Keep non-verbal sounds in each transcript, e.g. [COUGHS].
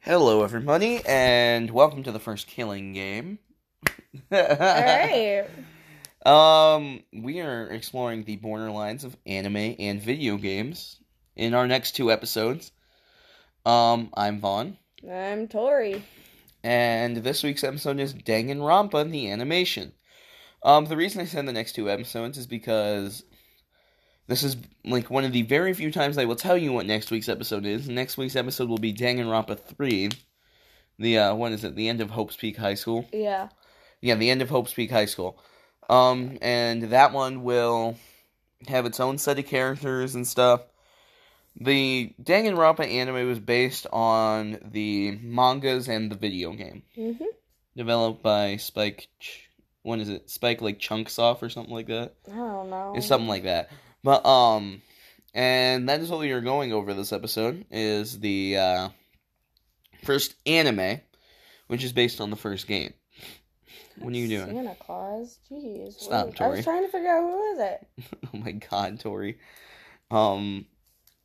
Hello, everybody, and welcome to the first killing game. Alright. [LAUGHS] Um, we are exploring the borderlines of anime and video games in our next two episodes. Um, I'm Vaughn, I'm Tori. and this week's episode is Danganronpa in the animation. Um, the reason I said the next two episodes is because this is like one of the very few times I will tell you what next week's episode is. Next week's episode will be Danganronpa 3. The uh what is it? The end of Hope's Peak High School. Yeah. Yeah, the end of Hope's Peak High School. Um, and that one will have its own set of characters and stuff. The Danganronpa anime was based on the mangas and the video game, Mm-hmm. developed by Spike. Ch- What is it? Spike like Chunsoft or something like that. I don't know. It's something like that. But um, and that is what we are going over this episode is the uh, first anime, which is based on the first game. What are you doing? Santa Claus. Jeez. Stop, Wait, I was trying to figure out who is it. [LAUGHS] oh my god, Tori. Um.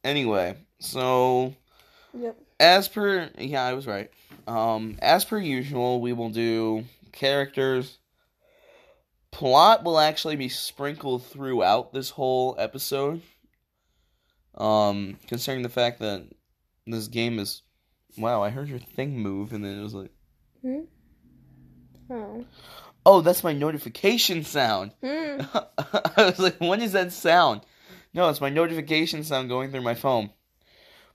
Anyway, so Yep. as per yeah, I was right. Um, as per usual, we will do characters. Plot will actually be sprinkled throughout this whole episode. Um, considering the fact that this game is, wow, I heard your thing move, and then it was like, Hmm? Oh. oh, that's my notification sound. Hmm. [LAUGHS] I was like, when is that sound? No, it's my notification sound going through my phone.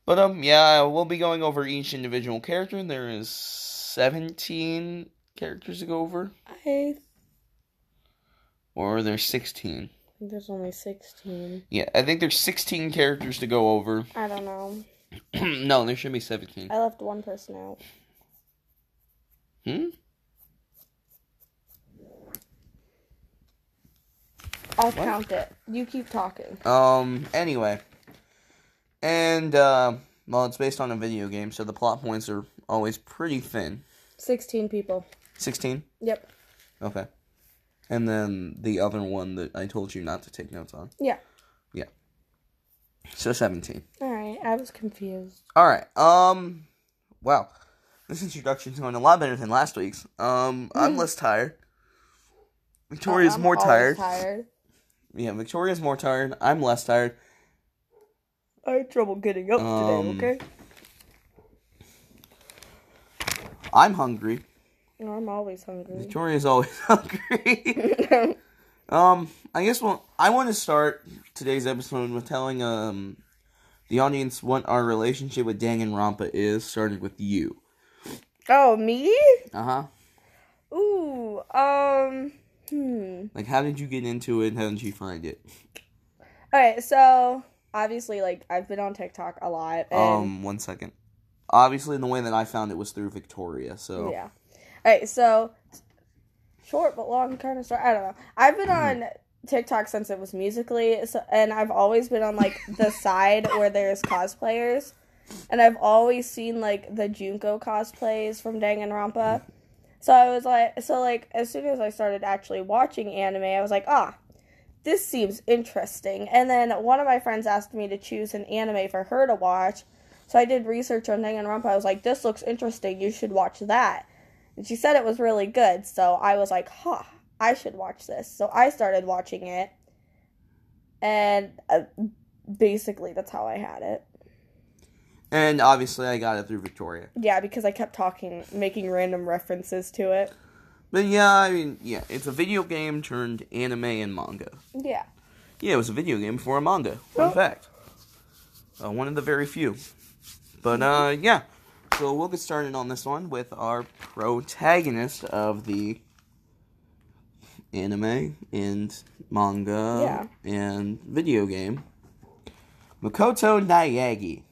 But um, yeah, we'll be going over each individual character. There is seventeen characters to go over, I or there's sixteen. there's only 16. Yeah, I think there's sixteen characters to go over. I don't know. [CLEARS THROAT] no, there should be seventeen. I left one person out. Hmm. I'll count it. You keep talking. Um. Anyway, and uh, well, it's based on a video game, so the plot points are always pretty thin. 16 people. Sixteen. Yep. Okay. And then the other one that I told you not to take notes on. Yeah. Yeah. So 17. Alright. I was confused. All right. Um wow. This introduction's going a lot better than last week's. Um I'm less tired. Victoria's I'm more tired. tired. [LAUGHS] Yeah, Victoria's more tired. I'm less tired. I had trouble getting up Um, today, okay? I'm hungry. No, I'm always hungry. Victoria's always [LAUGHS] hungry. [LAUGHS] um I guess well I want to start today's episode with telling um the audience what our relationship with Danganronpa is, starting with you. oh, me? Uh-huh. Ooh, um, hmm. Like, how did you get into it? How did you find it? Alright, so obviously, like, I've been on TikTok a lot. And, Um, one second. Obviously, the way that I found it was through Victoria. So, yeah. Alright, so short but long kind of story. I don't know. I've been on TikTok since it was musically, so, and I've always been on like the [LAUGHS] side where there's cosplayers, and I've always seen like the Junko cosplays from Danganronpa. So I was like, so like as soon as I started actually watching anime, I was like, ah, this seems interesting. And then one of my friends asked me to choose an anime for her to watch. So I did research on Danganronpa. I was like, this looks interesting. You should watch that. And she said it was really good. So I was like, huh, I should watch this. So I started watching it. And uh, basically, that's how I had it. and obviously, I got it through Victoria. Yeah, because I kept talking, making random references to it. But yeah, I mean, yeah, it's a video game turned anime and manga. Yeah. Yeah, it was a video game before a manga. Fun Oh. fact. Uh, one of the very few. But uh, yeah. So we'll get started on this one with our protagonist of the anime and manga and video game, Makoto Naegi.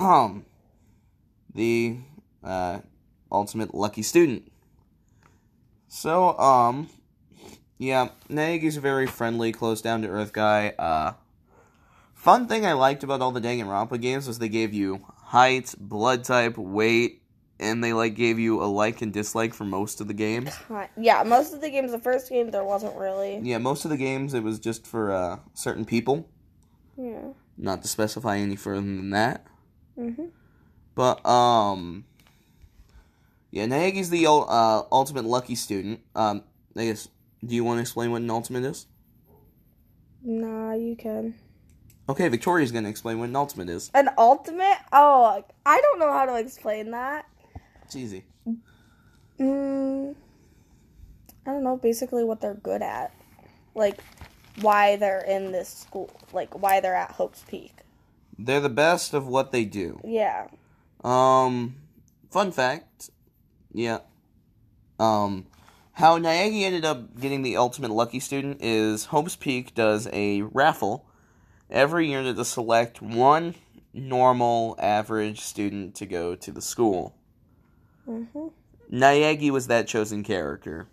Um, the uh, ultimate lucky student. So, um, yeah, Naegi's a very friendly, close down to earth guy. Uh, fun thing I liked about all the Danganronpa games was they gave you height, blood type, weight, and they like gave you a like and dislike for most of the games. Yeah, most of the games, the first game, there wasn't really. Yeah, most of the games it was just for uh, certain people, Yeah. not to specify any further than that. hmm But um, yeah, Naegi's the uh, ultimate lucky student. Um, I guess. Do you want to explain what an ultimate is? Nah, you can. Okay, Victoria's gonna explain what an ultimate is. An ultimate? Oh, I don't know how to explain that. It's easy. Mm, I don't know. Basically, what they're good at, like why they're in this school, like why they're at Hope's Peak. They're the best of what they do. Yeah. Um, fun fact. Yeah. Um, how Naegi ended up getting the ultimate lucky student is Hope's Peak does a raffle every year to select one normal average student to go to the school. Mm-hmm. Was that chosen character,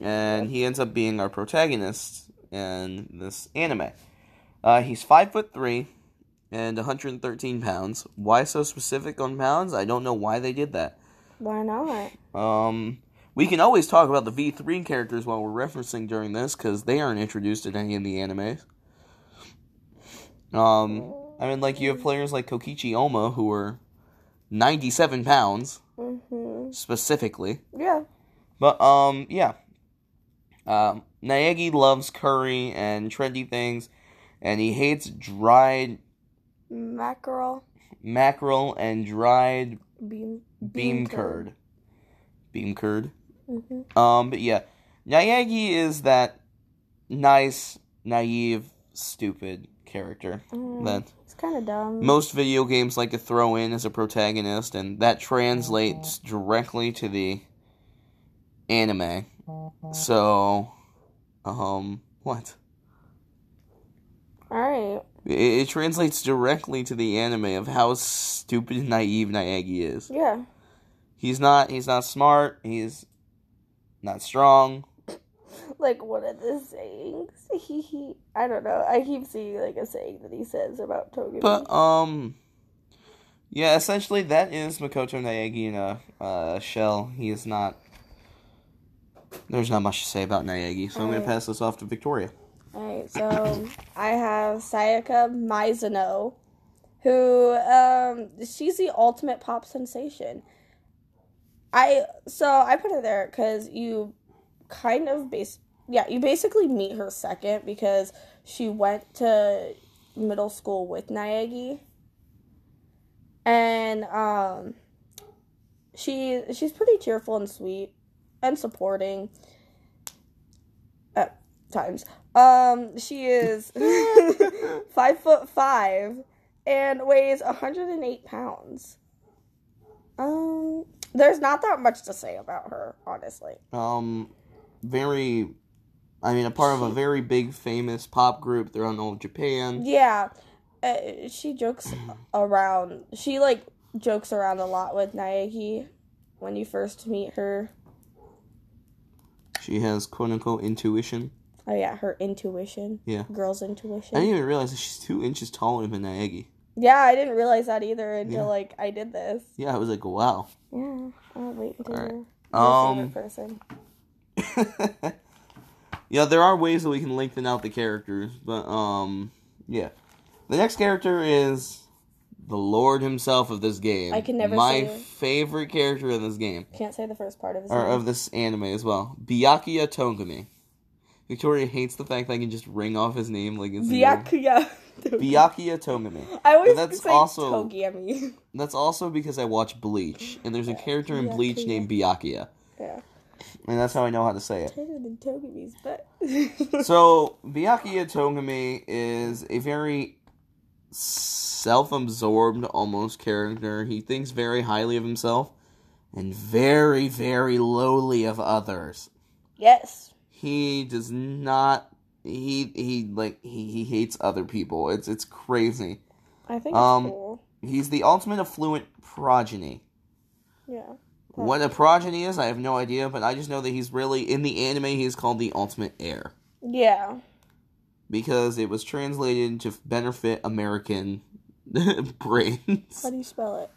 and he ends up being our protagonist in this anime. Uh, he's five foot three and 113 pounds. Why so specific on pounds? I don't know why they did that. Why not? Um, we can always talk about the V3 characters while we're referencing during this because they aren't introduced in any of the animes. Um, I mean, like you have players like Kokichi Oma who are 97 pounds Mm-hmm. specifically. Yeah. But um, yeah. Um, Naegi loves curry and trendy things, and he hates dried Mackerel. mackerel and dried Bean. beam curd. Beam curd. Mm-hmm. Um, but yeah, Naegi is that nice, naive, stupid character Mm, that it's kind of dumb. most video games like to throw in as a protagonist, and that translates directly to the anime. So, um, what? All right. It, it translates directly to the anime of how stupid and naive Naegi is. Yeah. He's not. He's not smart. He's not strong. [LAUGHS] Like one of the sayings. He he. I don't know. I keep seeing like a saying that he says about Togepi. But um, yeah. Essentially, that is Makoto Naegi in a uh, shell. He is not. There's not much to say about Naegi, so I'm gonna pass this off to Victoria. Alright, so I have Sayaka Maizono, who um she's the ultimate pop sensation. I so I put her there because you kind of base yeah you basically meet her second because she went to middle school with Naegi, and um she she's pretty cheerful and sweet and supporting at times. Um, she is [LAUGHS] five foot five and weighs 108 pounds. Um, there's not that much to say about her, honestly. Um, very. I mean, a part of a very big, famous pop group. They're on old Japan. Yeah, uh, she jokes around. She like jokes around a lot with Naegi when you first meet her. She has quote unquote intuition. Oh yeah, her intuition. Yeah. Girl's intuition. I didn't even realize that she's two inches taller than Naegi. yeah, I didn't realize that either until Yeah. like I did this. Yeah, I was like, wow. Yeah, I'll wait until Alright. you're Um, person. [LAUGHS] yeah, there are ways that we can lengthen out the characters, but um, yeah. The next character is the Lord himself of this game. I can never my favorite character in this game, Can't say the first part of his or name. of this anime as well. Byakuya Togami. Victoria hates the fact that I can just ring off his name like it's. Byakuya. Byakuya Togami. I always That's say also- Togiami. That's also because I watch Bleach, and there's a character in Bleach Byakuya. named Byakuya, yeah. And that's how I know how to say it. Tighter than butt. [LAUGHS] So Byakuya Togami is a very self-absorbed almost character. He thinks very highly of himself and very very lowly of others. yes. He does not he he like he, he hates other people. It's it's crazy. I think Um, cool. He's the ultimate affluent progeny. Yeah. What a progeny is, I have no idea, but I just know that he's really in the anime he's called the ultimate heir. Yeah. because it was translated to benefit American [LAUGHS] brains. How do you spell it?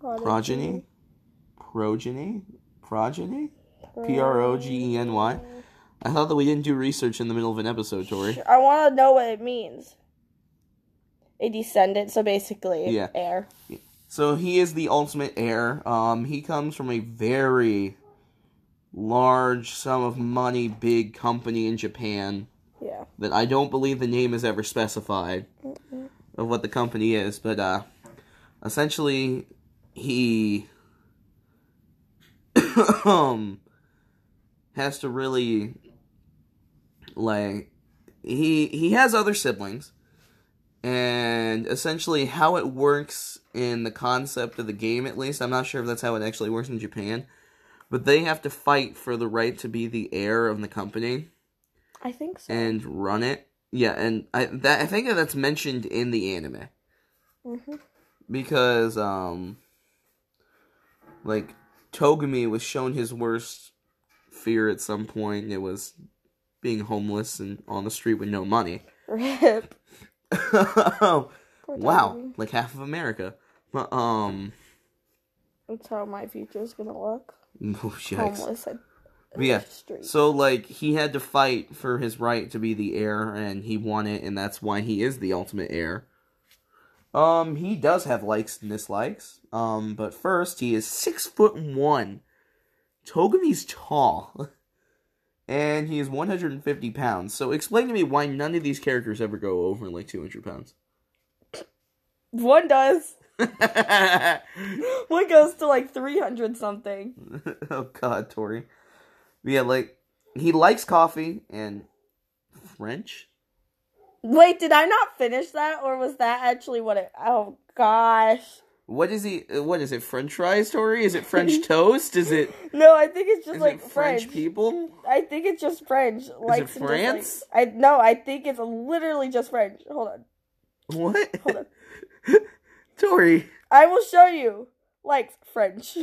Progeny? Progeny? Progeny? P R O G E N Y? I thought that we didn't do research in the middle of an episode, Tori. I want to know what it means. A descendant, so basically, Yeah. heir. So he is the ultimate heir. Um, he comes from a very large sum of money, big company in Japan. Yeah. That I don't believe the name is ever specified Mm-mm. of what the company is, but uh, essentially he um [COUGHS] has to really like he he has other siblings and essentially how it works in the concept of the game at least. I'm not sure if that's how it actually works in japan. But they have to fight for the right to be the heir of the company. I think so. And run it. Yeah and i that i think that's mentioned in the anime. Mm-hmm. because um like Togami was shown his worst fear at some point. It was being homeless and on the street with no money. [LAUGHS] Rip. [LAUGHS] Wow, like half of America. But um, that's how my future is gonna look. [LAUGHS] Oh, Homeless. But yeah. So like he had to fight for his right to be the heir, and he won it, and that's why he is the ultimate heir. Um, he does have likes and dislikes. Um, but first, he is six foot one. Togumi's tall. [LAUGHS] and he is 150 pounds. So explain to me why none of these characters ever go over like 200 pounds. One does. [LAUGHS] One goes to like 300 something. [LAUGHS] oh god, Tori. Yeah, like he likes coffee and French. Wait, did I not finish that or was that actually what it Oh gosh. What is he? What is it? French fries, Tori? Is it French [LAUGHS] toast? Is it? No, I think it's just like French. French people. I think it's just French. Like France? Like, I no, I think it's literally just French. Hold on. What? Hold on. Tori. I will show you. Likes French.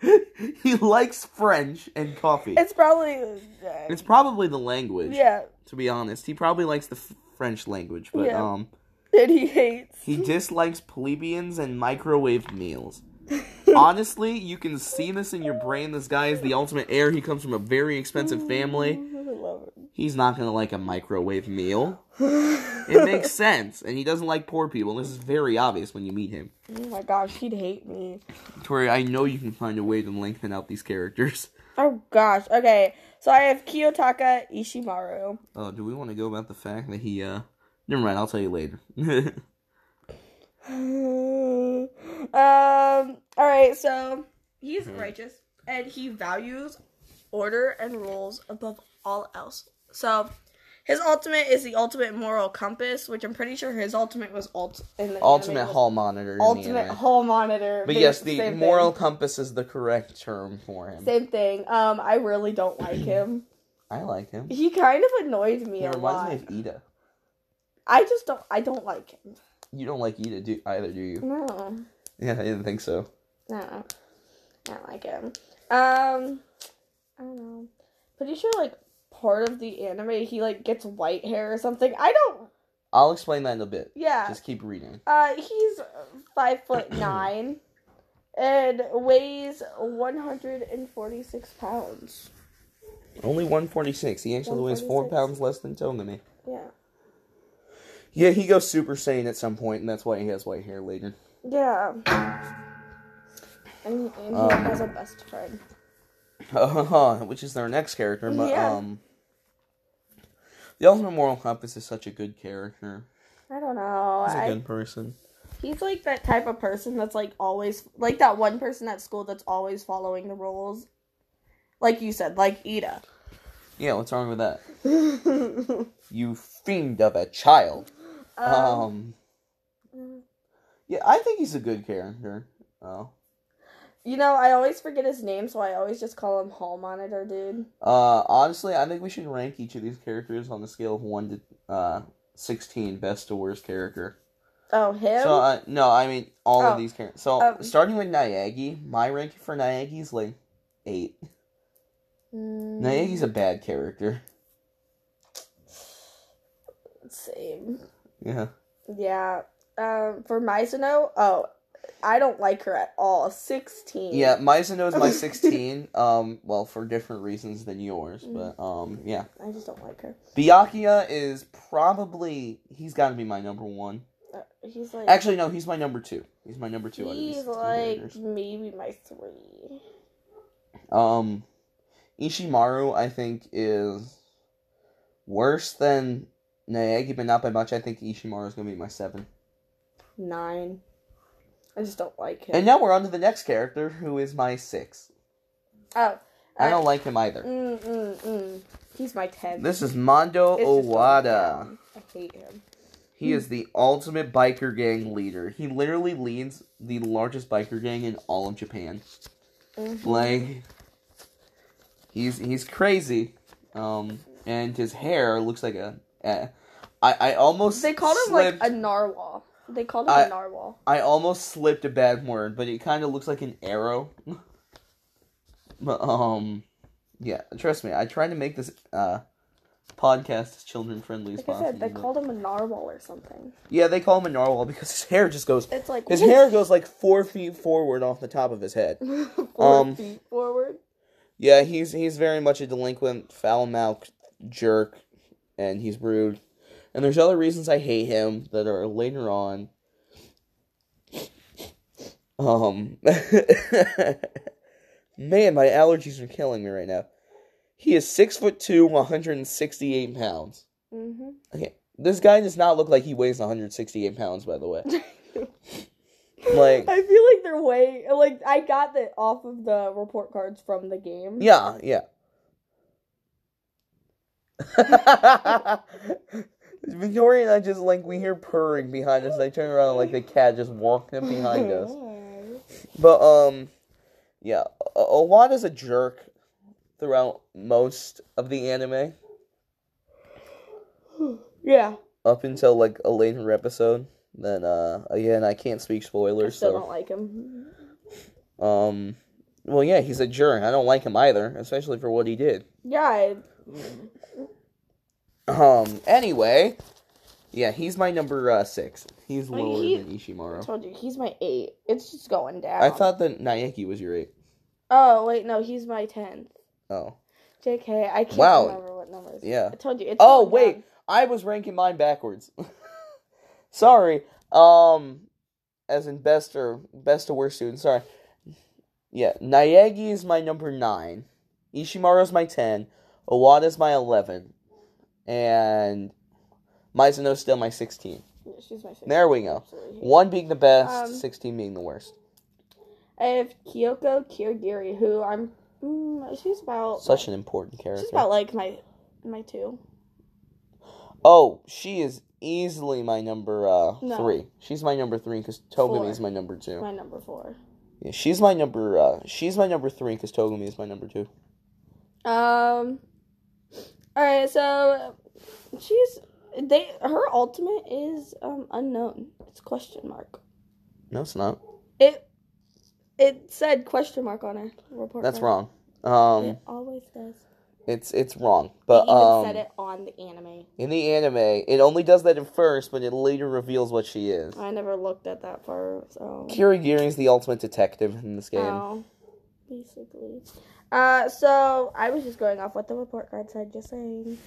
[LAUGHS] he likes French and coffee. It's probably. Uh, it's probably the language. Yeah. To be honest, he probably likes the f- French language, but yeah. um. That he hates. He dislikes plebeians and microwave meals. [LAUGHS] Honestly, you can see this in your brain. This guy is the ultimate heir. He comes from a very expensive family. [LAUGHS] He's not gonna like a microwave meal. it [LAUGHS] makes sense, and he doesn't like poor people. This is very obvious when you meet him. Oh my gosh, he'd hate me. Tori, I know you can find a way to lengthen out these characters. Oh gosh. Okay, so I have Kiyotaka Ishimaru. Oh, do we want to go about the fact that he? uh Never mind. I'll tell you later. [LAUGHS] [LAUGHS] um. All right. So he's righteous, and he values order and rules above all else. So his ultimate is the ultimate moral compass, which I'm pretty sure his ultimate was ult in the ultimate hall monitor. Ultimate hall monitor. But yes, the moral thing. compass is the correct term for him. Same thing. Um, I really don't like him. [CLEARS THROAT] I like him. He kind of annoys me. He reminds lot. me of Iida. I just don't. I don't like him. You don't like Iida, do either, do you? No. Yeah, I didn't think so. No, I don't like him. Um, I don't know. Pretty sure like part of the anime he like gets white hair or something. I don't. I'll explain that in a bit. Yeah. Just keep reading. Uh, he's five foot [CLEARS THROAT] nine, and weighs one hundred and forty six pounds. Only one forty six. He actually weighs four pounds less than Togami. Yeah. Yeah, he goes Super Saiyan at some point, and that's why he has white hair later. Yeah. And, and he um, has a best friend. Uh, which is their next character, but yeah. um, the Ultimate Moral Compass is such a good character. I don't know. He's a I, good person. He's like that type of person that's like always like that one person at school that's always following the rules. Like you said, like Iida. Yeah, what's wrong with that? [LAUGHS] you fiend of a child. Um, um, yeah, I think he's a good character. Oh. You know, I always forget his name, so I always just call him Hall Monitor Dude. Uh, honestly, I think we should rank each of these characters on the scale of one to uh sixteen, best to worst character. Oh, him? So, uh, no, I mean all oh. of these characters. So, um, starting with Naegi, my ranking for Naegi is like eight. Mm. Naegi's a bad character. Same. Yeah. Yeah. Um, for Maizono, oh, I don't like her at all. Sixteen. Yeah, Maizono is my [LAUGHS] sixteen. um, well, for different reasons than yours, mm. but um, yeah. I just don't like her. Byakuya is probably he's got to be my number one. Uh, he's like Actually, no, he's my number two. He's my number two. he's like maybe my three. Um, Ishimaru, I think, is worse than Naegi, but not by much. I think Ishimaru is going to be my seven. Nine. I just don't like him. And now we're on to the next character, who is my six. Oh. I don't like him either. Mm, mm, mm. He's my 10. This is Mondo It's Owada. I hate him. He is the ultimate biker gang leader. He literally leads the largest biker gang in all of Japan. Mhm. Like he's he's crazy. Um and his hair looks like a, a I I almost They called him like a narwhal. They called him I- a narwhal. I almost slipped a bad word, but it kind of looks like an arrow. [LAUGHS] but um yeah, trust me. I tried to make this uh podcast as children friendly as Like I said, they called him a narwhal or something. yeah, they call him a narwhal because his hair just goes It's like His hair goes like four feet forward off the top of his head. [LAUGHS] four um, feet forward. Yeah, he's he's very much a delinquent, foul mouthed jerk, and he's rude. And there's other reasons I hate him that are later on. Um, [LAUGHS] man, my allergies are killing me right now. He is six foot two, 168 pounds. hmm Okay, this guy does not look like he weighs 168 pounds. By the way, [LAUGHS] like I feel like they're way like I got that off of the report cards from the game. Yeah, yeah. [LAUGHS] Victoria and I just like we hear purring behind us. I turn around and like the cat just walked up behind [LAUGHS] us. But um, yeah, O- Owada's a jerk throughout most of the anime yeah, up until like a later episode. Then uh, again, I can't speak I spoilers, still so don't like him. um, well, yeah, he's a jerk. I don't like him either, especially for what he did. Yeah, I, Um. Anyway, yeah, he's my number uh, six. He's Like, lower he- than I Ishimaru. told you he's my eight. It's just going down. I thought that Naegi was your eight. Oh wait, no, he's my tenth. Oh. Jk, I can't Wow. remember what numbers. Yeah. I told you. It's Oh going wait, down. I was ranking mine backwards. [LAUGHS] Sorry. Um, as in best or best to worst student. Sorry. Yeah, Naegi is my number nine. Ishimaru's my ten. Owada's my eleven, and Maizono's still my sixteen. Yeah, she's my. There we go. Absolutely. One being the best, Um, sixteen being the worst. I have Kyoko Kirigiri, who I'm. Mm, she's about. Such an important character. She's about like my my two. Oh, she is easily my number uh No. three. She's my number three because Togumi is my number two. My number four. Yeah, she's my number. uh She's my number three because Togumi is my number two. Um. All right, so she's they her ultimate is um unknown. It's question mark. No, it's not. It it said question mark on her report. That's card. wrong. Um, It always does. it's it's wrong. But even um, said it on the anime. in the anime, it only does that at first, but it later reveals what she is. I never looked at that far, so. Kirigiri is the ultimate detective in this game. Oh, basically. Uh, so I was just going off what the report card said. Just saying.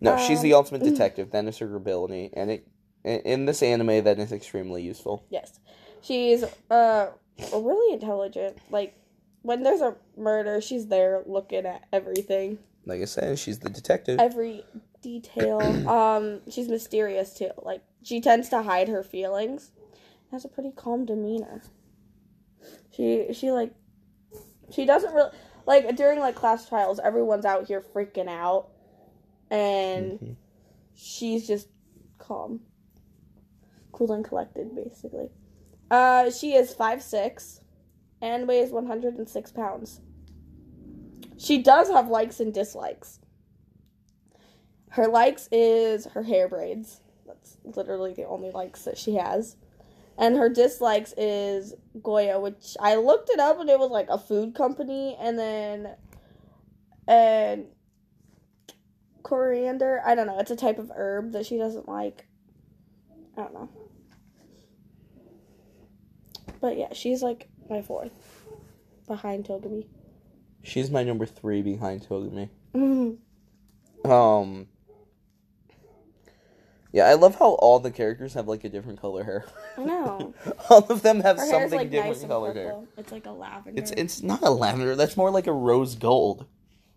No, she's um, the ultimate [CLEARS THROAT] detective. That is her ability, and it in- in this anime that is extremely useful. Yes, she's uh really intelligent. Like when there's a murder, she's there looking at everything, Like I said, she's the detective. every detail. [CLEARS THROAT] um, she's mysterious too. Like she tends to hide her feelings. Has a pretty calm demeanor. She she like she doesn't really like during like class trials. Everyone's out here freaking out, and Mhm. she's just calm, cool and collected, basically. Uh, she is five six, and weighs one hundred and six pounds. She does have likes and dislikes. Her likes is her hair braids. That's literally the only likes that she has. And her dislikes is Goya, which I looked it up and it was like a food company, and then and coriander. I don't know. It's a type of herb that she doesn't like. I don't know. But yeah, she's like my fourth behind Togami. She's my number three behind Togumi. [LAUGHS] Um. Yeah, I love how all the characters have like a different color hair. I know. [LAUGHS] all of them have Her hair's something like different nice and colored hair. purple. It's like a lavender. It's it's not a lavender. That's more like a rose gold.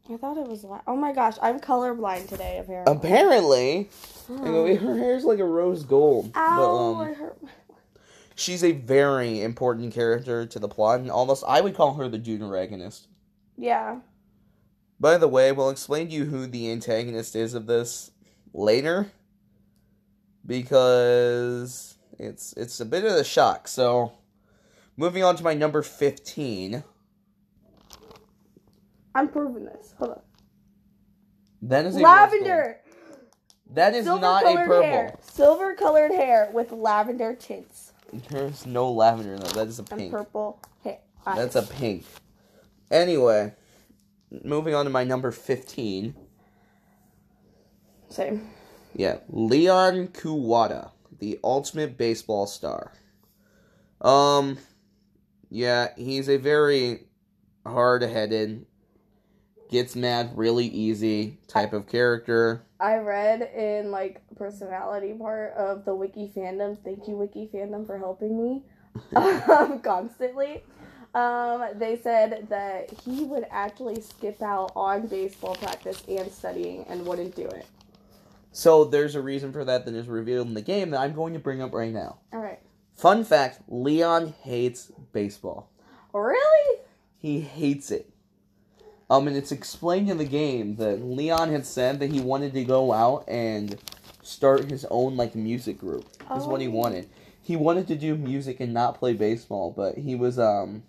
I thought it was. La- oh my gosh, I'm colorblind today. Apparently. Apparently, Oh. her hair's like a rose gold. Ow! But, I um, hurt. my- [LAUGHS] she's a very important character to the plot, and almost I would call her the deuteragonist. Yeah. By the way, we'll explain to you who the antagonist is of this later, because it's it's a bit of a shock. So, moving on to my number fifteen. I'm proving this. Hold on. That is a Lavender. That is Silver not a purple. hair. Silver colored hair with lavender tints There's no lavender in that. That is a and pink. purple hair. eyes. That's a pink. Anyway, moving on to my number 15. same. Yeah, Leon Kuwata, the ultimate baseball star. Um, yeah, he's a very hard headed, gets mad really easy type of character. I read in like personality part of the wiki fandom. Thank you, wiki fandom, for helping me [LAUGHS] um, constantly. Um, they said that he would actually skip out on baseball practice and studying and wouldn't do it. So there's a reason for that that is revealed in the game that I'm going to bring up right now. All right. Fun fact Leon hates baseball. Really? He hates it. Um, and it's explained in the game that Leon had said that he wanted to go out and start his own like music group. Is what he Oh. wanted. He wanted to do music and not play baseball, but he was um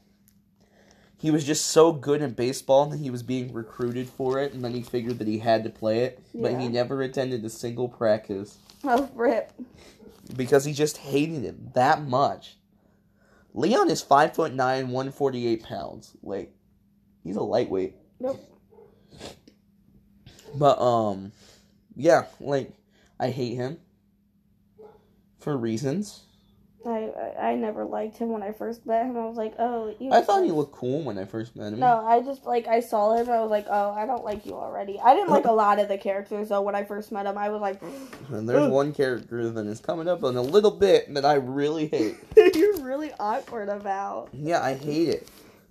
he was just so good at baseball that he was being recruited for it, and then he figured that he had to play it, but he never attended a single practice Oh, rip. because he just hated it that much. Leon is five foot nine, one forty eight pounds. Like, he's a lightweight. Nope. But um, yeah, like I hate him for reasons. I, I never liked him when I first met him. I was like, oh, you. I thought he looked cool when I first met him. No, I just like I saw him. I was like, oh, I don't like you already. I didn't like a lot of the characters though. When I first met him, I was like, [SIGHS] And there's one character that is coming up in a little bit that I really hate. [LAUGHS] you're really awkward about. Yeah, I hate it.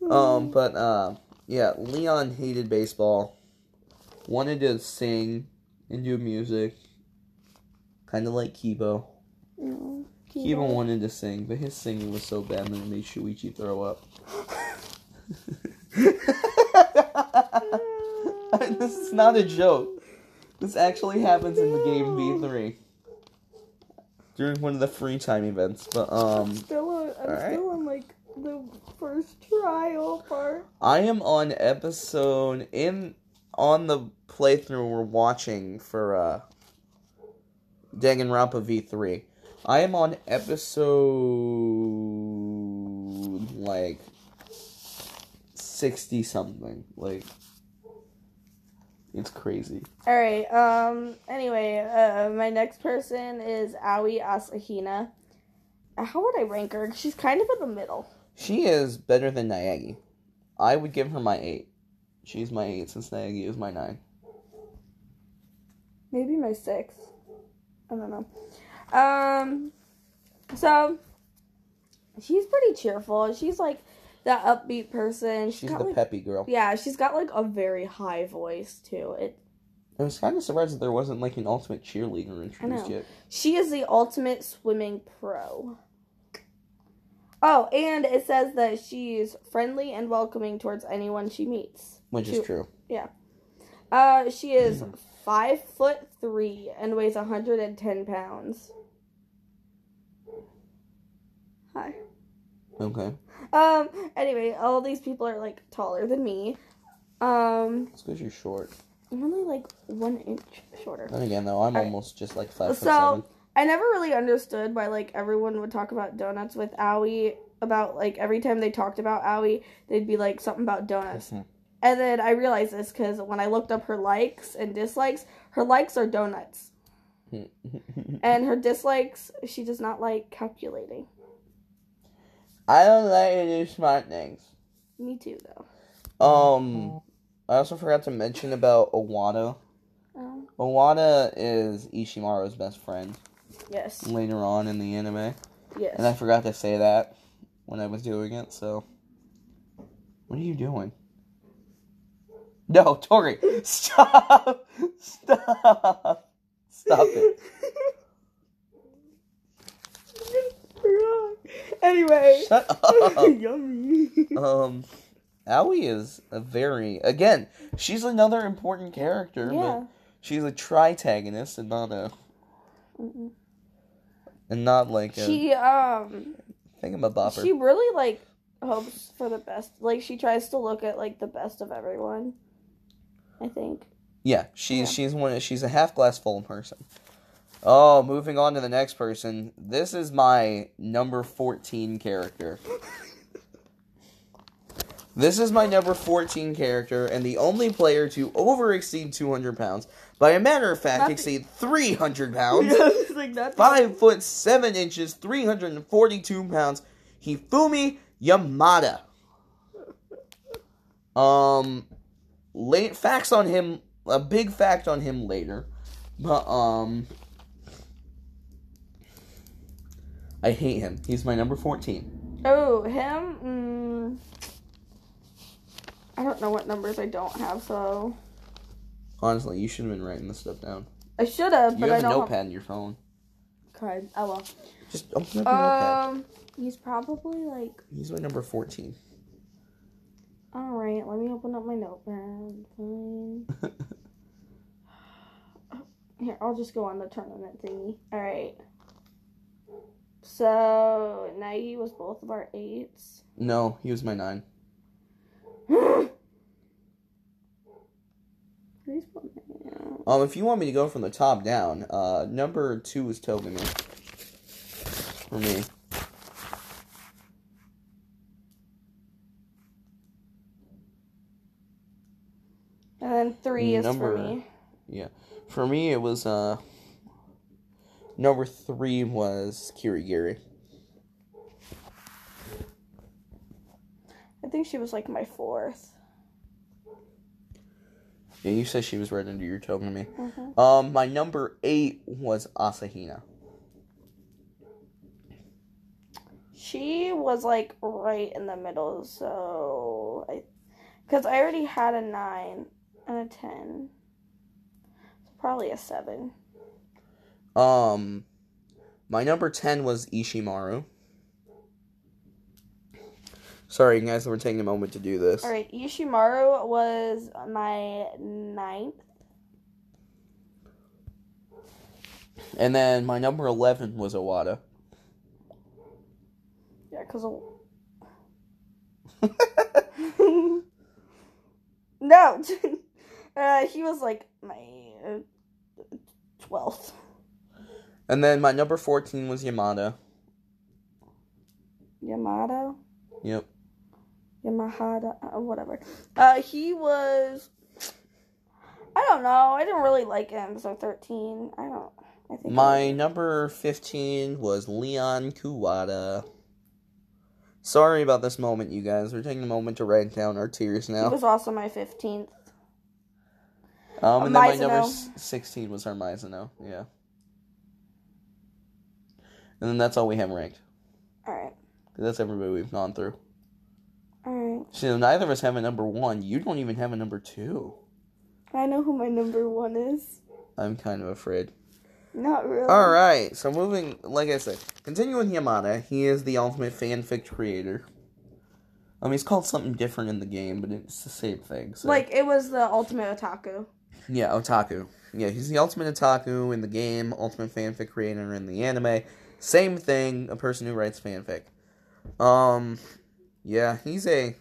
Um, but uh, yeah, Leon hated baseball. Wanted to sing and do music, kind of like Kibo. Mm, Kibo wanted to sing, but his singing was so bad that it made Shuichi throw up. [LAUGHS] [LAUGHS] this is not a joke. This actually happens in the game V3 during one of the free time events. But um, Still, on, I'm Alright. still on like the first trial part. I am on episode in on the playthrough we're watching for uh Danganronpa V3. I am on episode like sixty something. Like it's crazy. All right. Um. Anyway, uh, my next person is Aoi Asahina. How would I rank her? She's kind of in the middle. She is better than Naegi. I would give her my eight. She's my eight since Naegi is my nine. maybe my six. I don't know. Um, so she's pretty cheerful. She's like that upbeat person. She's got the like, peppy girl. yeah, she's got like a very high voice too. It. I was kind of surprised that there wasn't like an ultimate cheerleader introduced yet. She is the ultimate swimming pro. Oh, and it says that she's friendly and welcoming towards anyone she meets. Which She- is true. Yeah. Uh, she is [CLEARS THROAT] five foot three and weighs 110 pounds. Hi. Okay. Um. Anyway, all these people are like taller than me. Um, It's because you're short. I'm only like one inch shorter. Then again, though, I'm Alright. almost just like five foot So- seven. I never really understood why like everyone would talk about donuts with Aoi. About like every time they talked about Aoi, they'd be like something about donuts. Mhm. And then I realized this because when I looked up her likes and dislikes, her likes are donuts, [LAUGHS] and her dislikes she does not like calculating. I don't like to do smart things. Me too, though. Um, I also forgot to mention about Owano. Oh. Owada is Ishimaru's best friend Yes. later on in the anime. Yes. And I forgot to say that when I was doing it, so. What are you doing? No, Tori! [LAUGHS] Stop! Stop! Stop it. [LAUGHS] anyway. Shut [LAUGHS] up! Yummy. Um, Aoi is a very. Again, she's another important character, yeah. but she's a tritagonist and not a. Mm-mm. And not like a She um thingamabopper. she really like hopes for the best. Like she tries to look at like the best of everyone. I think. Yeah, she's Yeah. she's one. She's a half glass full person. Oh, moving on to the next person. This is my number fourteen character. This is my number 14 character, and the only player to over exceed 200 pounds. By a matter of fact, Nothing. exceed 300 pounds. [LAUGHS] like that. Five foot seven inches, 342 pounds. Hifumi Yamada. Um, late facts on him. A big fact on him later, but um, I hate him. He's my number 14. Oh, him. Mm, I don't know what numbers I don't have, so Honestly, you should have been writing this stuff down. I should have, You but have I a don't. notepad in your phone. Cried. Oh well. Just open up your notepad. Um, he's probably like. He's my number 14. All right, let me open up my notepad. Fine. [LAUGHS] Here, I'll just go on the tournament thingy. All right. So Naegi was both of our eights. no, he was my nine. [GASPS] Please put me out. Um, if you want me to go from the top down, uh, number two is Togami. For me. And then three is Number- for me. Yeah. For me, it was, uh, number three was Kirigiri. I think she was like my fourth. Yeah, you said she was right under your Togami. Mhm. Um, my number eight was Asahina. She was like right in the middle, so I, because I already had a nine and a ten, so probably a seven. Um, my number 10 was Ishimaru. Sorry, guys, we're taking a moment to do this. All right, Ishimaru was my ninth. And then my number 11 was Awada. Yeah, because [LAUGHS] no, [LAUGHS] uh, he was like my uh, twelfth. And then my number 14 was Yamada. Yamato. Yep. Yamahada, uh, whatever. Uh, he was. I don't know. I didn't really like him, so thirteen. I don't. I think. My number 15 was Leon Kuwata. Sorry about this moment, you guys. We're taking a moment to write down our tears he now. was also my fifteenth. Um, and then my number 16 was our. Yeah. And then that's all we have ranked. Alright. That's everybody we've gone through. All right. So neither of us have a number one. You don't even have a number two. I know who my number one is. I'm kind of afraid. Not really. All right, so moving, like I said, continuing Yamada, he is the ultimate fanfic creator. Um, he's called something different in the game, but it's the same thing. So. Like it was the ultimate otaku. yeah, otaku. Yeah, he's the ultimate otaku in the game, ultimate fanfic creator in the anime. Same thing, a person who writes fanfic. Um, yeah, he's a.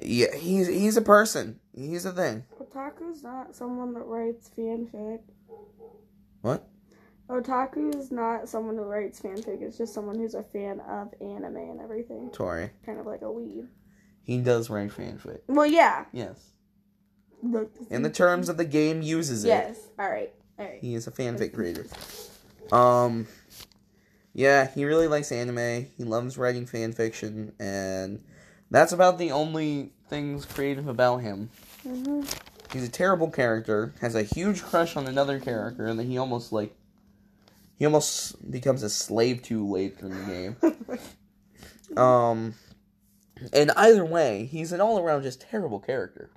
Yeah, he's he's a person. He's a thing. Otaku's not someone that writes fanfic. What? Otaku is not someone who writes fanfic. It's just someone who's a fan of anime and everything. Tori. Kind of like a weeb. He does write fanfic. Well, yeah. Yes. Look, In the terms of the game uses it. Yes. All right. All right. He is a fanfic creator. Um, yeah, he really likes anime. He loves writing fan fiction, and that's about the only things creative about him. hmm he's a terrible character, has a huge crush on another character, and then he almost like he almost becomes a slave too late in the game. [LAUGHS] um, and either way, he's an all around just terrible character.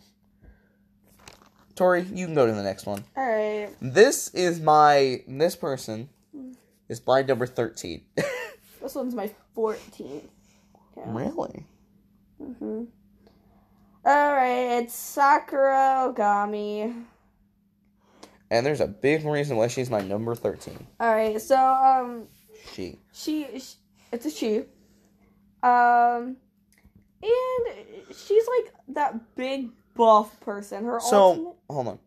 Tori, you can go to the next one. All right. This is my this person is blind number thirteen. [LAUGHS] this one's my fourteenth. Really? Mm-hmm. All right, it's Sakura Ogami. And there's a big reason why she's my number thirteen. All right, so um, She. she, she it's a she. Um, and she's like that big buff person. Her So ultimate. hold on.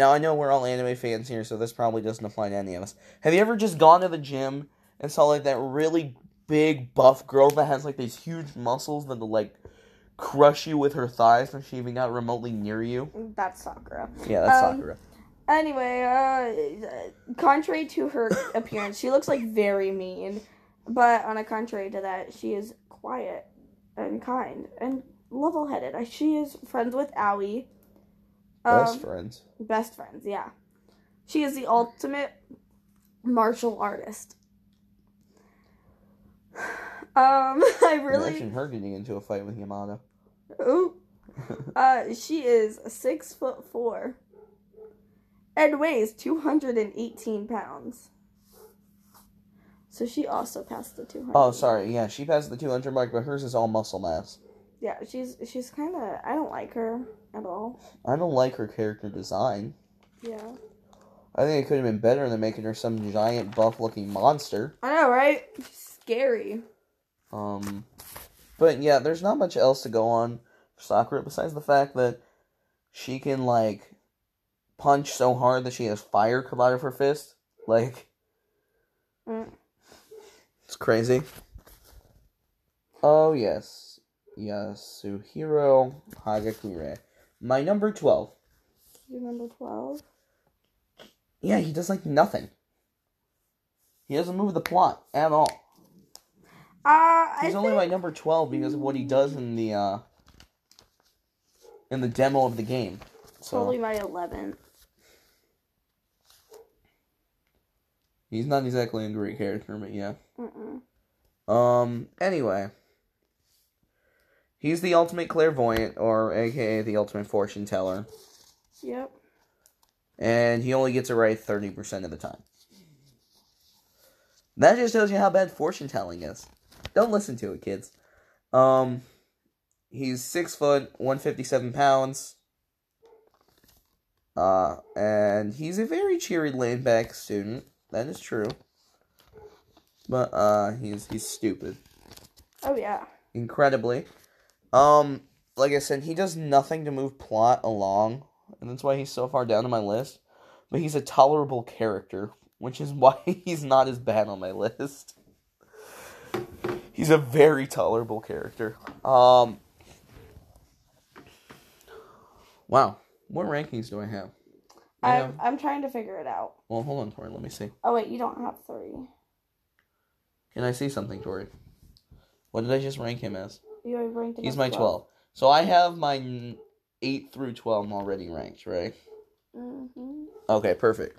Now I know we're all anime fans here, so this probably doesn't apply to any of us. Have you ever just gone to the gym and saw like that really big buff girl that has like these huge muscles that will like crush you with her thighs when she even got remotely near you? That's Sakura. Yeah, that's Um, Sakura. Anyway, uh, contrary to her [LAUGHS] appearance, she looks like very mean. But on a contrary to that, she is quiet and kind and level-headed. Uh, She is friends with Aoi. Best Um, friends. best friends, yeah. She is the ultimate martial artist. [SIGHS] Um, [LAUGHS] I really. Imagine her getting into a fight with Yamato. Ooh. [LAUGHS] Uh, she is six foot four and weighs 218 pounds. So she also passed the 200. Oh, sorry. Yeah, she passed the 200 mark, but hers is all muscle mass. Yeah, she's she's kind of. I don't like her at all. I don't like her character design. Yeah. I think it could have been better than making her some giant buff-looking monster. I know, right? Scary. Um, but yeah, there's not much else to go on for Sakura besides the fact that she can like punch so hard that she has fire come out of her fist. Like, Mm. it's crazy. Oh yes, Yasuhiro Hagakure, my number twelve. You number 12? Yeah, he does like nothing. He doesn't move the plot at all. Uh, He's I only think, my number twelve because of what he does in the uh in the demo of the game. So probably my 11th. he's not exactly a great character, but yeah. Mm-mm. Um. Anyway, he's the ultimate clairvoyant, or AKA the ultimate fortune teller, Yep. and he only gets it right thirty percent of the time. That just tells you how bad fortune telling is. Don't listen to it, kids. Um, he's six foot, one fifty seven pounds. Uh, and he's a very cheery, laid back student. That is true. But uh, he's he's stupid. Oh, yeah. incredibly. Um, like I said, he does nothing to move plot along, and that's why he's so far down on my list. But he's a tolerable character, which is [LAUGHS] why he's not as bad on my list. He's a very tolerable character. Um, wow, what rankings do I have? I I'm, have. I'm trying to figure it out. Well, hold on, Tori. Let me see. Oh, wait, you don't have three. Can I see something, Tori? What did I just rank him as? You ranked He's my 12. So I have my 8 through 12 already ranked, right? Mm-hmm. Okay, perfect.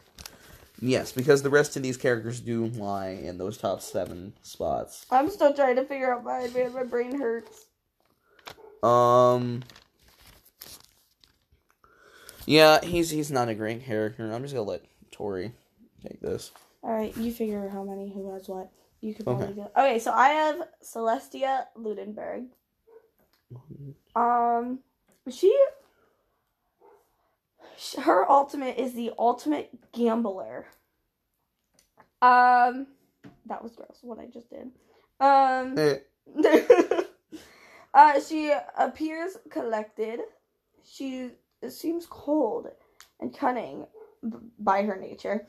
Yes, because the rest of these characters do lie in those top 7 spots. I'm still trying to figure out mine, man. My brain hurts. Um Yeah, he's he's not a great character. I'm just going to let Tori take this. All right, you figure how many who has what. You could probably Okay. do. Okay, so I have Celestia Ludenberg. Um, she, sh- her ultimate is the ultimate gambler. Um, that was gross. What I just did. Um. Eh, [LAUGHS] uh, she appears collected. She seems cold and cunning b- by her nature.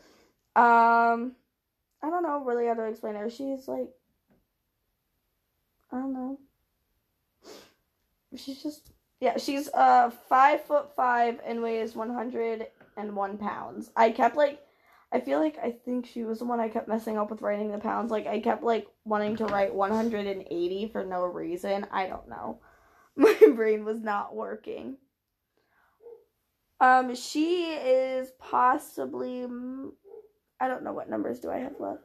Um, I don't know really how to explain her. She's like, I don't know. She's just yeah. She's uh five foot five and weighs one hundred and one pounds. I kept like. I feel like I think she was the one I kept messing up with writing the pounds. Like I kept like wanting to write 180 for no reason. I don't know. [LAUGHS] My brain was not working. Um, she is possibly. I don't know what numbers do I have left.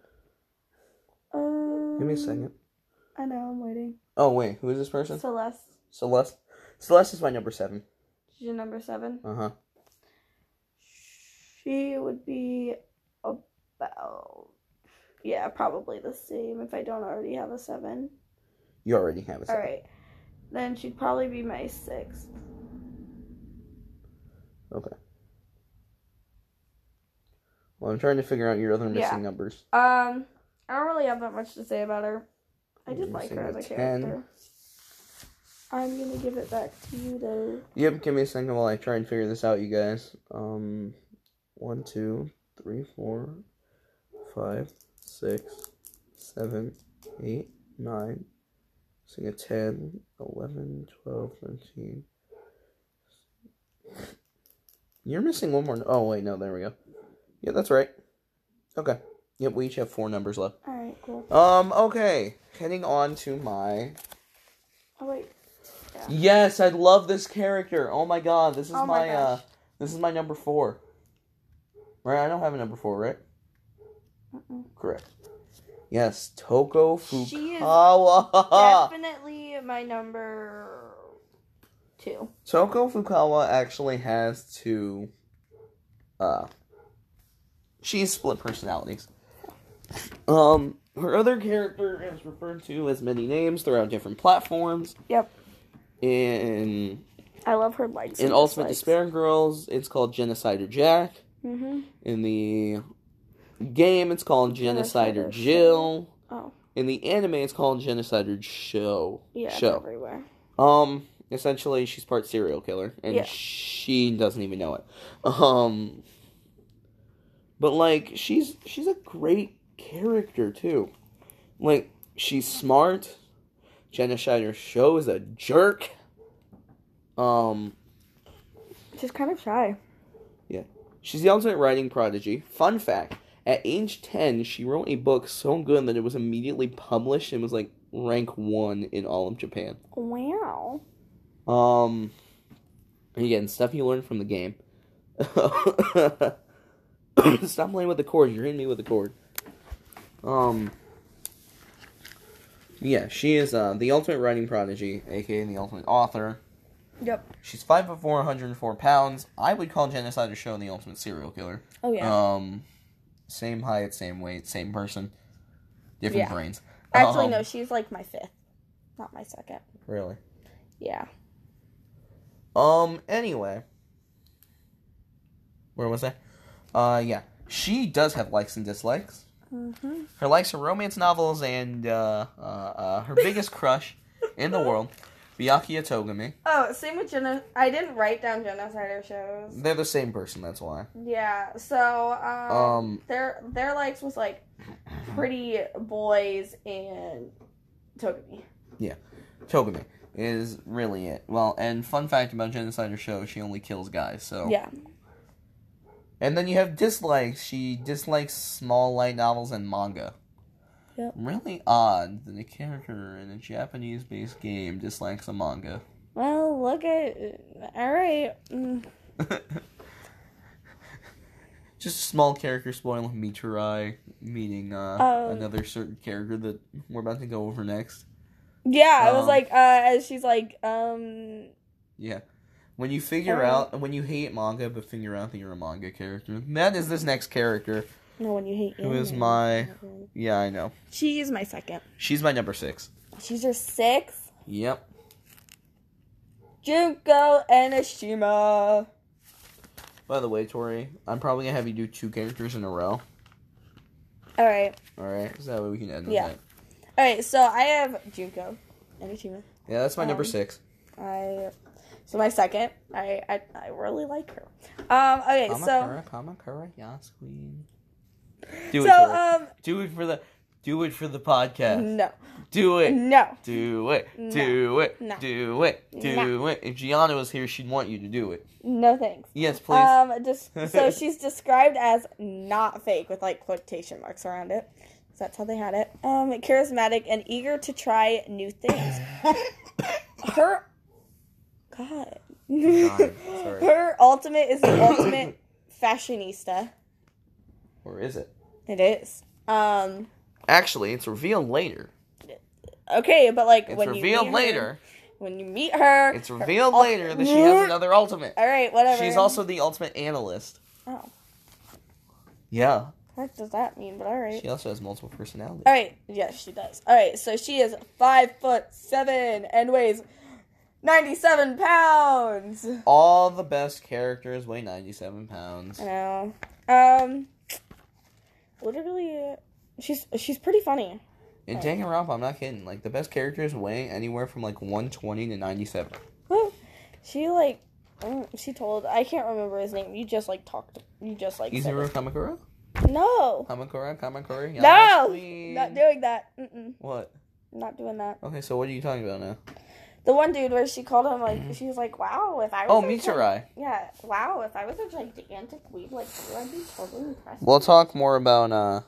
Um, Give me a second. I know. I'm waiting. Oh wait, who is this person? Celeste. Celeste. Celeste is my number seven. She's your number seven. Uh huh. She would be about. Yeah, probably the same if I don't already have a seven. You already have a All seven. right. Then she'd probably be my sixth. Okay. Well, I'm trying to figure out your other missing Yeah. numbers. Um, I don't really have that much to say about her. I did You're like her as a 10. character. I'm gonna give it back to you though. Yep, give me a second while I try and figure this out, you guys. Um, one, two, three, four, five, six, seven, eight, nine, sing a 10, 11, 12, 13. You're missing one more. Oh, wait, no, there we go. Yeah, that's right. Okay. Yep, we each have four numbers left. All right, cool. Um, okay. Heading on to my. Oh wait. Yes, I love this character. Oh my god, this is Oh my my, uh this is my number four. Right, I don't have a number four, right? Mm-mm. Correct. Yes, Toko She is Fukawa. Definitely my number two. Toko Fukawa actually has two. Uh, she's split personalities. Um, her other character is referred to as many names throughout different platforms. Yep. In I love her lights. in Ultimate Despair Girls, it's called Genocider Jack. Mm-hmm. In the game, it's called Genocider Genocider Jill. Oh. In the anime, it's called Genocider Sho. Yeah. Show. Everywhere. Um, essentially, she's part serial killer, and Yeah. she doesn't even know it. Um, but like, she's she's a great character too. Like, she's smart. Jenna Genocider Sho is a jerk. Um, She's kind of shy. Yeah. She's the ultimate writing prodigy. Fun fact: at age ten, she wrote a book so good that it was immediately published and was like rank one in all of Japan. Wow. Um, again, stuff you learn from the game. [LAUGHS] [COUGHS] Stop playing with the cord. You're hitting me with the cord. Um. Yeah, she is uh, the ultimate writing prodigy, aka the ultimate author. Yep. She's five foot four, 104 pounds. I would call Genocide a Show and the ultimate serial killer. Oh yeah. Um, same height, same weight, same person, different Yeah. brains. Actually, um, no. She's like my fifth, not my second. Really. Yeah. Um. Anyway, where was I? Uh. Yeah. She does have likes and dislikes. Mm-hmm. Her likes are romance novels and uh, uh, uh her biggest crush in the world, Byakuya Togami. Oh, same with Geno. I didn't write down genocider shows. They're the same person. That's why. Yeah. So um, Um. their their likes was like pretty boys and Togami. Yeah, Togami is really it. Well, and fun fact about Genocider Sho, she only kills guys. So. Yeah. And then you have dislikes. She dislikes small light novels and manga. Yep. Really odd that a character in a Japanese-based game dislikes a manga. Well, look at. All right. Mm. [LAUGHS] Just a small character spoil Mitarai meeting uh, Oh. another certain character that we're about to go over next. Yeah, I was Um, like, uh, as she's like, um, Yeah. When you figure out, when you hate manga but figure out that you're a manga character, that is this next character. no, when you hate Who is my- Yeah, I know. She's my second. She's my number six. She's your sixth. Yep. Junko Enoshima. By the way, Tori, I'm probably gonna have you do two characters in a row. All right, All right, so that way we can end Yeah. that. all right. So I have Junko Enoshima. Yeah, that's my number Um, six. I so my second. I I, I really like her. Um. Okay. So Kamukura, Kamukura, Yas Queen. Do so it, um. do it for the, do it for the podcast. No. Do it. No. Do it. No. Do it. No. Do it. Do it. If Gianna was here, she'd want you to do it. No thanks. Yes, please. Um, just so [LAUGHS] she's described as not fake with like quotation marks around it. So that's how they had it. Um, charismatic and eager to try new things. [LAUGHS] Her, God. Her ultimate is the [COUGHS] ultimate fashionista. Or is it? It is. Um. Actually, it's revealed later. Okay, but like it's when revealed later. Her, when you meet her, it's revealed her later that she has another ultimate. All right, whatever. She's also the ultimate analyst. Oh. Yeah. What does that mean? But all right. She also has multiple personalities. All right. Yes, she does. All right. So she is five foot seven and weighs ninety-seven pounds. All the best characters weigh ninety-seven pounds. I know. Um. Literally, she's she's pretty funny. In Danganronpa, I'm not kidding. Like the best characters weigh anywhere from like 120 to 97. she like, mm, she told I can't remember his name. You just like talked. You just like. Izuru Kamukura. No. Kamukura, Kamukura. no, not doing that. Mm-mm. What? Not doing that. Okay, so what are you talking about now? The one dude where she called him like she was like, "Wow, if I was oh Mitarai." Yeah, wow, if I was a gigantic weeb like you, I'd be totally impressed. We'll talk more about uh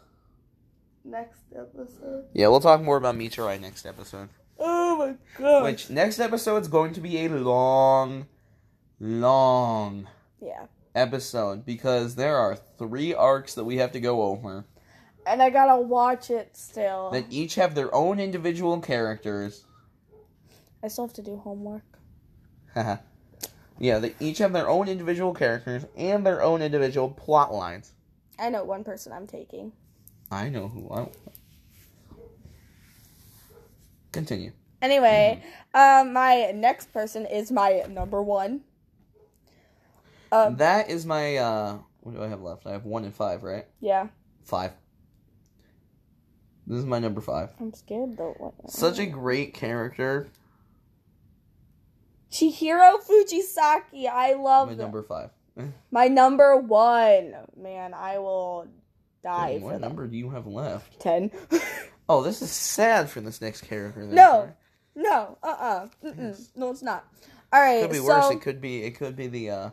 next episode. Yeah, we'll talk more about Mitarai next episode. Oh my god! Which next episode is going to be a long, long yeah episode because there are three arcs that we have to go over. And I gotta watch it still. That each have their own individual characters. I still have to do homework. yeah, they each have their own individual characters and their own individual plot lines. I know one person I'm taking. I know who I. Continue. Anyway, mm-hmm. um, my next person is my number one. Um, that is my. uh What do I have left? I have one and five, right? Yeah. Five. This is my number five. I'm scared though. What? Such a great character. Chihiro Fujisaki. I love my number five. [LAUGHS] my number one. Man, I will die. Dang, what number do you have left? Ten. [LAUGHS] oh, this is sad for this next character. no, no, uh, uh-uh. uh, yes. no, it's not. All right, it could be so... worse. It could be. It could be the uh,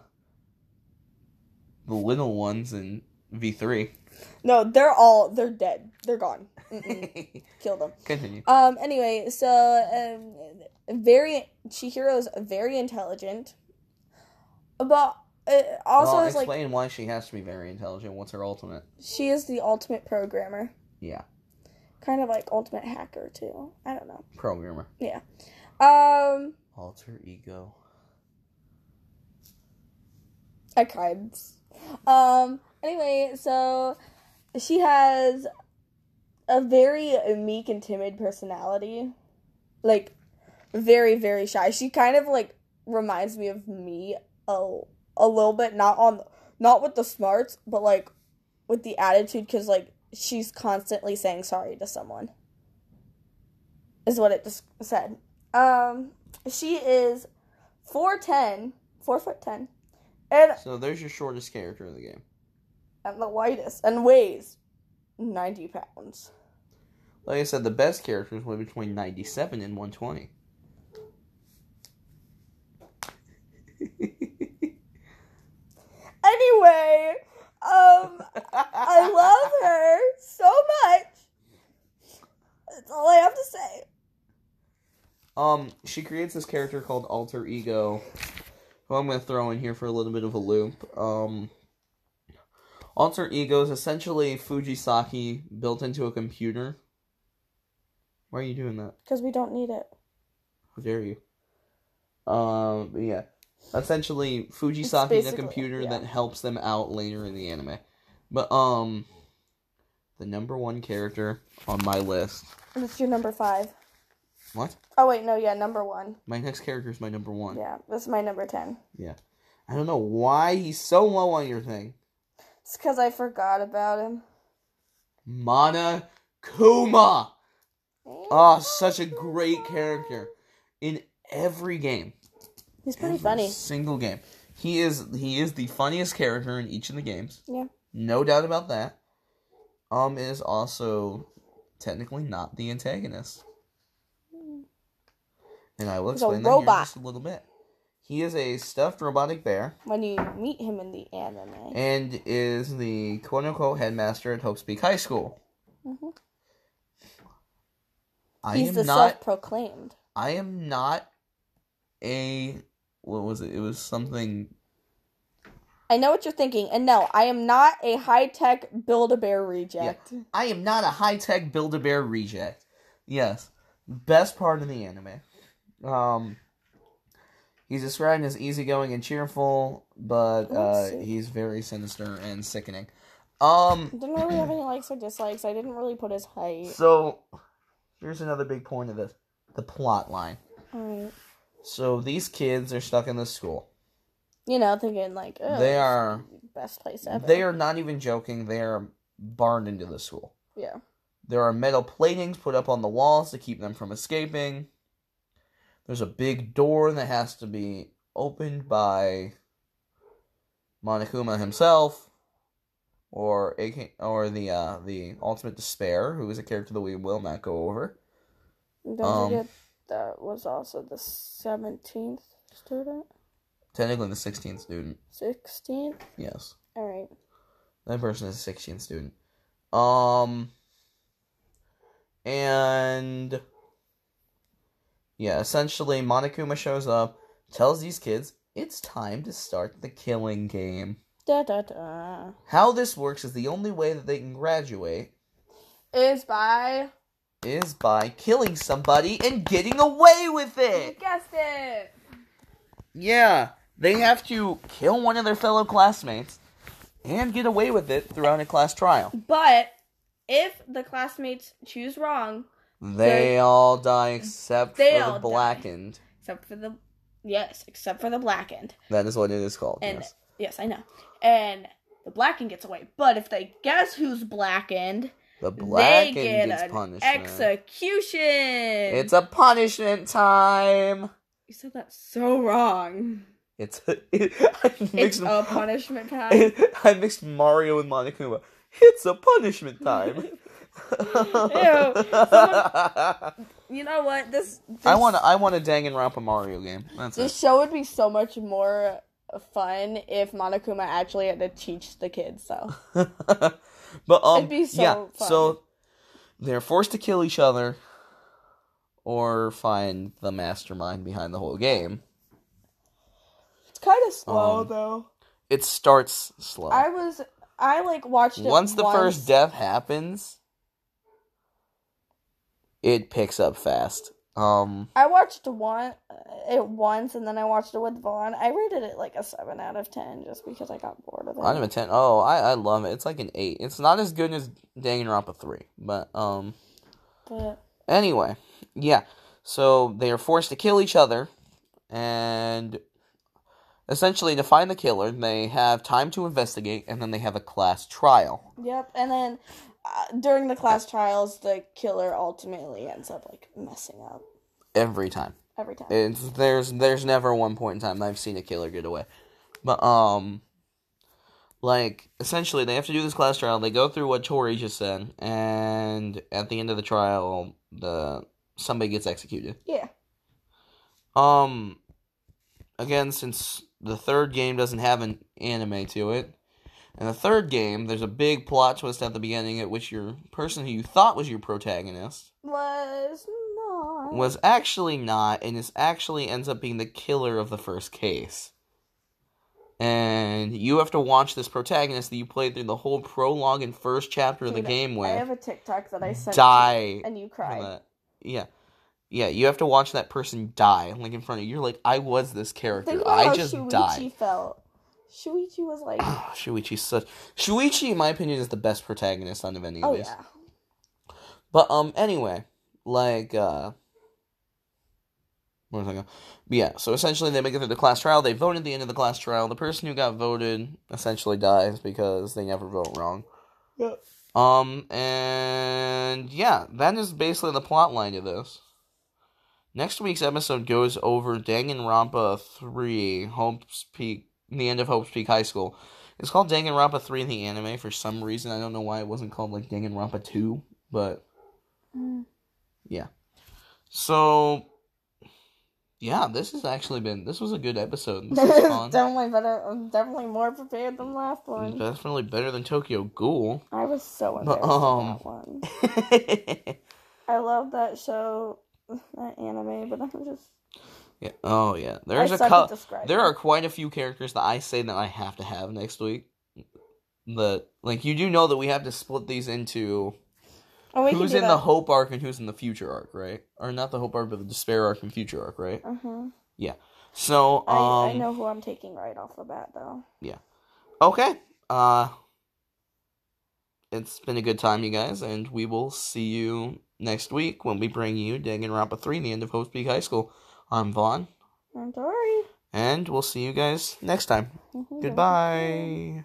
the little ones in V three. No, they're all they're dead. They're gone. [LAUGHS] Kill them. Continue. Um. Anyway, so um, very Chihiro's very intelligent, but it also well, is explain like, why she has to be very intelligent. What's her ultimate? She is the ultimate programmer. Yeah. Kind of like ultimate hacker too. I don't know. Programmer. Yeah. Um. Alter ego. I cried. Um. Anyway, so she has a very meek and timid personality. Like very very shy. She kind of like reminds me of me a a little bit, not on not with the smarts, but like with the attitude cuz like she's constantly saying sorry to someone. Is what it just said. Um she is 4'10, 4 foot 10. And So there's your shortest character in the game. And the lightest and weighs 90 pounds. Like I said, the best characters weigh between 97 and 120. [LAUGHS] anyway, um, I love her so much. That's all I have to say. Um, she creates this character called Alter Ego, who I'm going to throw in here for a little bit of a loop. Um, Alter Ego is essentially Fujisaki built into a computer. Why are you doing that? Because we don't need it. How dare you? Um, yeah. Essentially, Fujisaki is a computer yeah. that helps them out later in the anime. But, um, the number one character on my list. What's your number five? What? Oh, wait, no, yeah, number one. My next character is my number one. Yeah, this is my number ten. Yeah. I don't know why he's so low on your thing. It's because I forgot about him. Mana Kuma! Oh, such a great character. In every game. He's pretty funny. Single game. He is he is the funniest character in each of the games. Yeah. No doubt about that. Um is also technically not the antagonist. And I will He's explain that here in just a little bit. He is a stuffed robotic bear. When you meet him in the anime. And is the quote unquote headmaster at Hope Peak High School. Mm-hmm. I He's the self proclaimed. I am not a what was it? It was something. I know what you're thinking, and no, I am not a high tech Build a Bear reject. Yeah. I am not a high tech Build a Bear reject. Yes, best part of the anime. Um, he's described as easygoing and cheerful, but uh, he's very sinister and sickening. Um, [CLEARS THROAT] didn't really have any likes or dislikes. I didn't really put his height. So, here's another big point of this: the plot line. So these kids are stuck in this school. You know, thinking like oh, they are best place ever. They are not even joking. They are barred into the school. Yeah. There are metal platings put up on the walls to keep them from escaping. There's a big door that has to be opened by Monokuma himself, or AK, or the uh, the Ultimate Despair, who is a character that we will not go over. Don't um, forget that was also the seventeenth student. Technically, the sixteenth student. Sixteenth. Yes. All right. That person is a sixteenth student. Um. And yeah, essentially, Monokuma shows up, tells these kids it's time to start the killing game. Da da da. How this works is the only way that they can graduate is by is by killing somebody and getting away with it. You guessed it. Yeah, they have to kill one of their fellow classmates and get away with it throughout a class trial. But if the classmates choose wrong, they all die except for the blackened. Die. Except for the yes, except for the blackened. That is what it is called. And yes, yes I know. And the blackened gets away. But if they guess who's blackened, the blackened they get gets punishment. Execution. It's a punishment time. You said that so wrong. It's a, [LAUGHS] it, mixed, it's a punishment [LAUGHS] time. I mixed Mario and Monokuma. It's a punishment time. [LAUGHS] [LAUGHS] Someone, you know what? This, this I want I want a Danganronpa Mario game. That's this it. show would be so much more fun if Monokuma actually had to teach the kids. So, [LAUGHS] but um, so yeah. Fun. So they're forced to kill each other, or find the mastermind behind the whole game. It's kind of slow um, though. It starts slow. I was I like watched it once the once. first death happens. It picks up fast. Um, I watched one it once, and then I watched it with Vaughn. I rated it like a seven out of ten, just because I got bored of it. Out of a ten. Oh, I I love it. It's like an eight. It's not as good as Danganronpa three, but um. But anyway, yeah. So they are forced to kill each other, and essentially to find the killer, they have time to investigate, and then they have a class trial. Yep, and then uh, during the class trials, the killer ultimately ends up like messing up every time. Every time. It's, there's there's never one point in time I've seen a killer get away, but um, like essentially they have to do this class trial. They go through what Tori just said, and at the end of the trial, the somebody gets executed. Yeah. Um, again, since the third game doesn't have an anime to it, in the third game, there's a big plot twist at the beginning at which your person who you thought was your protagonist was not was actually not, and is actually ends up being the killer of the first case. And you have to watch this protagonist that you played through the whole prologue and first chapter Dude, of the game with. I have a TikTok that I sent die and you cried. Yeah. Yeah, you have to watch that person die, like in front of you. You're like, I was this character. I just died. felt. Shuichi was like Shuichi's such Shuichi, in my opinion, is the best protagonist out of any of oh, these. Yeah. But um, anyway, like uh, where was I going? Yeah, so essentially they make it through the class trial. They vote at the end of the class trial. The person who got voted essentially dies because they never vote wrong. Yep. Um, and yeah, that is basically the plot line of this. Next week's episode goes over Danganronpa 3, Hope's Peak the end of Hope's Peak High School. It's called Danganronpa 3 in the anime for some reason. I don't know why it wasn't called like Danganronpa 2, but mm. yeah. So yeah, this has actually been this was a good episode. [LAUGHS] Definitely better. I'm definitely more prepared than last one. definitely better than Tokyo Ghoul. I was so embarrassed but, um... that one. [LAUGHS] I love that show, that anime, but I'm just Yeah. Oh yeah. There's a co- there are quite a few characters that I say that I have to have next week. The like you do know that we have to split these into oh, who's in that. the hope arc and who's in the future arc, right? Or not the hope arc, but the despair arc and future arc, right? Uh huh. Yeah. So um, I, I um, know who I'm taking right off the bat, though. Yeah. Okay. Uh, it's been a good time, you guys, and we will see you next week when we bring you Danganronpa 3, the end of Hope Peak High School. I'm Vaughn. I'm Tori. And we'll see you guys next time. Mm-hmm. Goodbye.